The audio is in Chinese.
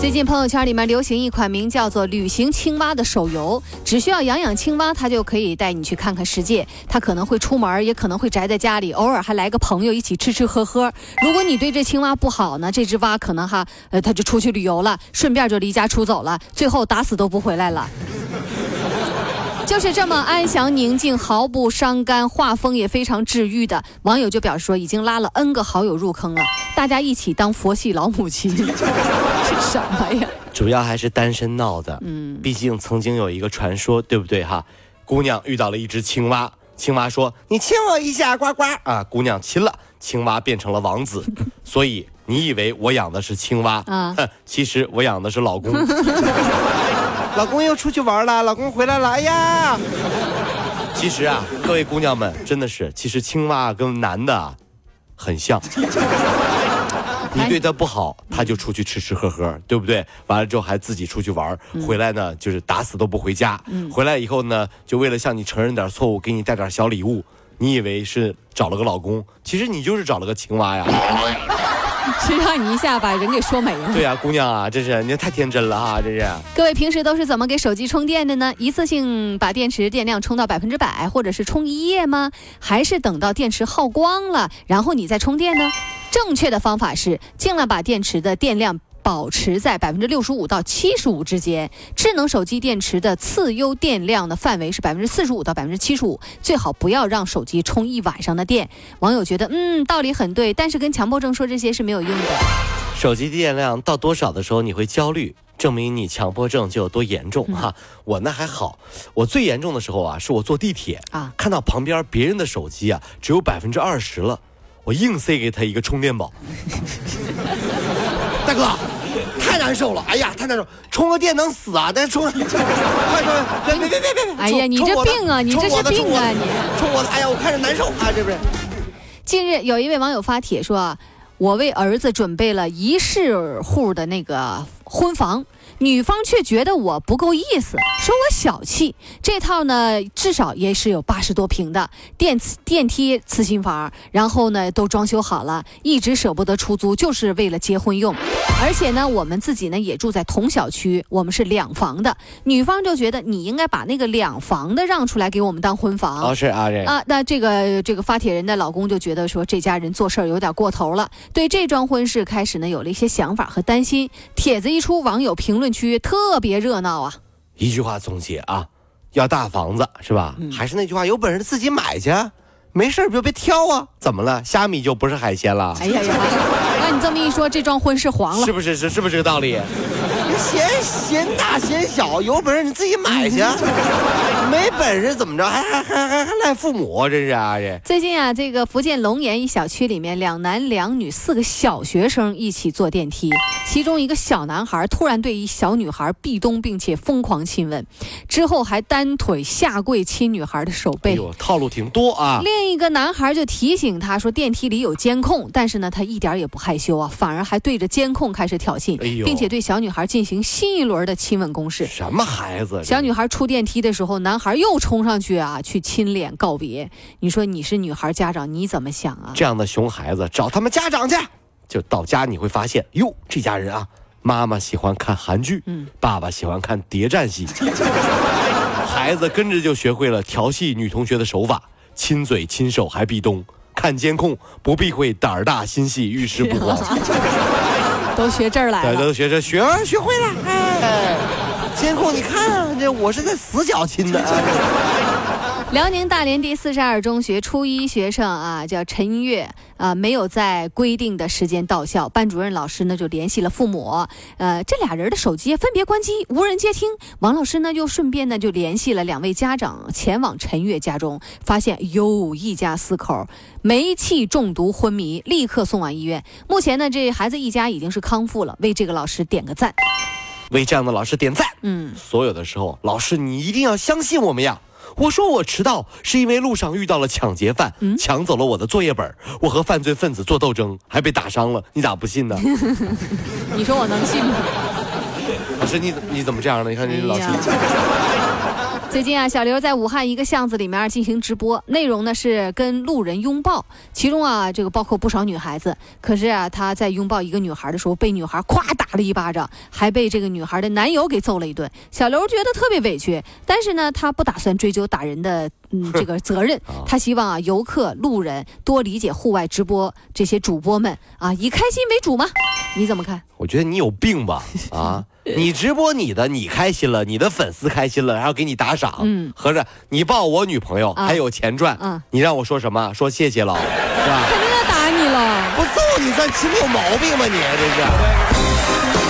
最近朋友圈里面流行一款名叫做《旅行青蛙》的手游，只需要养养青蛙，它就可以带你去看看世界。它可能会出门，也可能会宅在家里，偶尔还来个朋友一起吃吃喝喝。如果你对这青蛙不好呢，这只蛙可能哈呃，它就出去旅游了，顺便就离家出走了，最后打死都不回来了。就是这么安详宁静，毫不伤肝，画风也非常治愈的。网友就表示说，已经拉了 N 个好友入坑了，大家一起当佛系老母亲，是什么呀？主要还是单身闹的。嗯，毕竟曾经有一个传说，对不对哈？姑娘遇到了一只青蛙，青蛙说：“你亲我一下，呱呱。”啊，姑娘亲了，青蛙变成了王子。所以你以为我养的是青蛙啊？其实我养的是老公。老公又出去玩了，老公回来了，哎呀！其实啊，各位姑娘们，真的是，其实青蛙跟男的很像。你对他不好，他就出去吃吃喝喝，对不对？完了之后还自己出去玩，回来呢就是打死都不回家。回来以后呢，就为了向你承认点错误，给你带点小礼物。你以为是找了个老公，其实你就是找了个青蛙呀。谁让你一下把人给说没了？对呀，姑娘啊，这是你太天真了哈，这是。各位平时都是怎么给手机充电的呢？一次性把电池电量充到百分之百，或者是充一夜吗？还是等到电池耗光了，然后你再充电呢？正确的方法是尽量把电池的电量。保持在百分之六十五到七十五之间。智能手机电池的次优电量的范围是百分之四十五到百分之七十五，最好不要让手机充一晚上的电。网友觉得，嗯，道理很对，但是跟强迫症说这些是没有用的。手机电量到多少的时候你会焦虑，证明你强迫症就有多严重哈。我那还好，我最严重的时候啊，是我坐地铁啊，看到旁边别人的手机啊只有百分之二十了，我硬塞给他一个充电宝。大哥，太难受了！哎呀，太难受，充个电能死啊！但充，快充！别别别别别！哎呀，你这病啊，你这是病啊！你充我的！哎呀，我看着难受啊！这不是。近日有一位网友发帖说：“我为儿子准备了一室户的那个婚房。”女方却觉得我不够意思，说我小气。这套呢，至少也是有八十多平的电电梯次新房，然后呢都装修好了，一直舍不得出租，就是为了结婚用。而且呢，我们自己呢也住在同小区，我们是两房的。女方就觉得你应该把那个两房的让出来给我们当婚房。哦，是啊，这啊，那这个这个发帖人的老公就觉得说这家人做事儿有点过头了，对这桩婚事开始呢有了一些想法和担心。帖子一出，网友评论。区特别热闹啊！一句话总结啊，要大房子是吧？还是那句话，有本事自己买去，没事就别挑啊！怎么了？虾米就不是海鲜了？哎呀呀！那你这么一说，这桩婚事黄了，是不是？是是不是这个道理？嫌嫌大嫌小，有本事你自己买去，没本事怎么着？还还还还还赖父母？真是啊！这最近啊，这个福建龙岩一小区里面，两男两女四个小学生一起坐电梯，其中一个小男孩突然对一小女孩壁咚，并且疯狂亲吻，之后还单腿下跪亲女孩的手背。哎呦，套路挺多啊！另一个男孩就提醒他说，电梯里有监控，但是呢，他一点也不害羞啊，反而还对着监控开始挑衅，并且对小女孩进行。行新一轮的亲吻攻势，什么孩子？小女孩出电梯的时候，男孩又冲上去啊，去亲脸告别。你说你是女孩家长，你怎么想啊？这样的熊孩子找他们家长去，就到家你会发现，哟，这家人啊，妈妈喜欢看韩剧，嗯，爸爸喜欢看谍战戏，孩子跟着就学会了调戏女同学的手法，亲嘴亲手还壁咚，看监控不避讳胆儿大心细遇事不慌。都学这儿来了，都学这学学会了。哎，监控你看，这我是在死角亲的。辽宁大连第四十二中学初一学生啊，叫陈月啊，没有在规定的时间到校，班主任老师呢就联系了父母，呃，这俩人的手机分别关机，无人接听。王老师呢就顺便呢就联系了两位家长，前往陈月家中，发现哟一家四口煤气中毒昏迷，立刻送往医院。目前呢这孩子一家已经是康复了，为这个老师点个赞，为这样的老师点赞。嗯，所有的时候，老师你一定要相信我们呀。我说我迟到是因为路上遇到了抢劫犯，抢走了我的作业本，我和犯罪分子做斗争，还被打伤了。你咋不信呢？你说我能信吗？你你怎么这样呢？你看你老师。最近啊，小刘在武汉一个巷子里面进行直播，内容呢是跟路人拥抱，其中啊这个包括不少女孩子。可是啊，他在拥抱一个女孩的时候，被女孩咵打了一巴掌，还被这个女孩的男友给揍了一顿。小刘觉得特别委屈，但是呢，他不打算追究打人的嗯这个责任，他希望啊游客路人多理解户外直播这些主播们啊，以开心为主嘛。你怎么看？我觉得你有病吧？啊！你直播你的，你开心了，你的粉丝开心了，然后给你打赏，嗯，合着你抱我女朋友还有钱赚，嗯，你让我说什么？说谢谢了，是吧？肯定要打你了，我揍你，这心里有毛病吗？你这是。